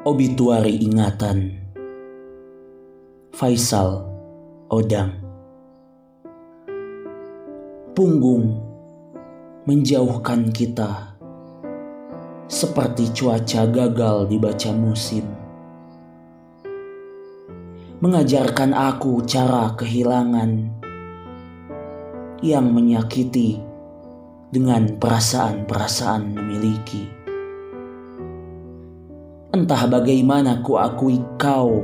Obituari ingatan Faisal Odang Punggung menjauhkan kita seperti cuaca gagal dibaca musim. Mengajarkan aku cara kehilangan yang menyakiti dengan perasaan-perasaan memiliki. Entah bagaimana ku akui kau,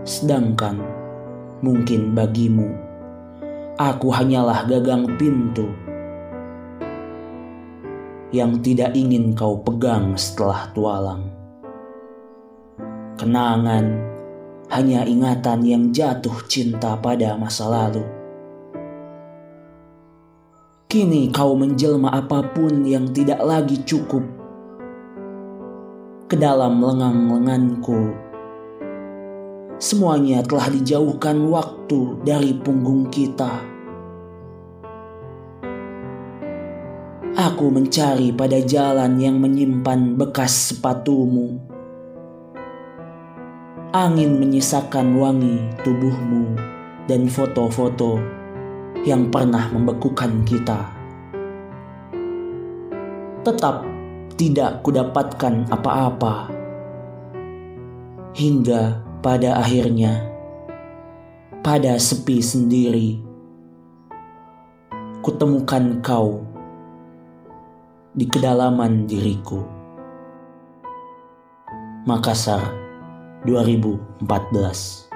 sedangkan mungkin bagimu aku hanyalah gagang pintu yang tidak ingin kau pegang setelah tualang. Kenangan hanya ingatan yang jatuh cinta pada masa lalu. Kini kau menjelma apa pun yang tidak lagi cukup ke dalam lengan-lenganku. Semuanya telah dijauhkan waktu dari punggung kita. Aku mencari pada jalan yang menyimpan bekas sepatumu. Angin menyisakan wangi tubuhmu dan foto-foto yang pernah membekukan kita. Tetap tidak kudapatkan apa-apa. Hingga pada akhirnya, pada sepi sendiri, kutemukan kau di kedalaman diriku. Makassar 2014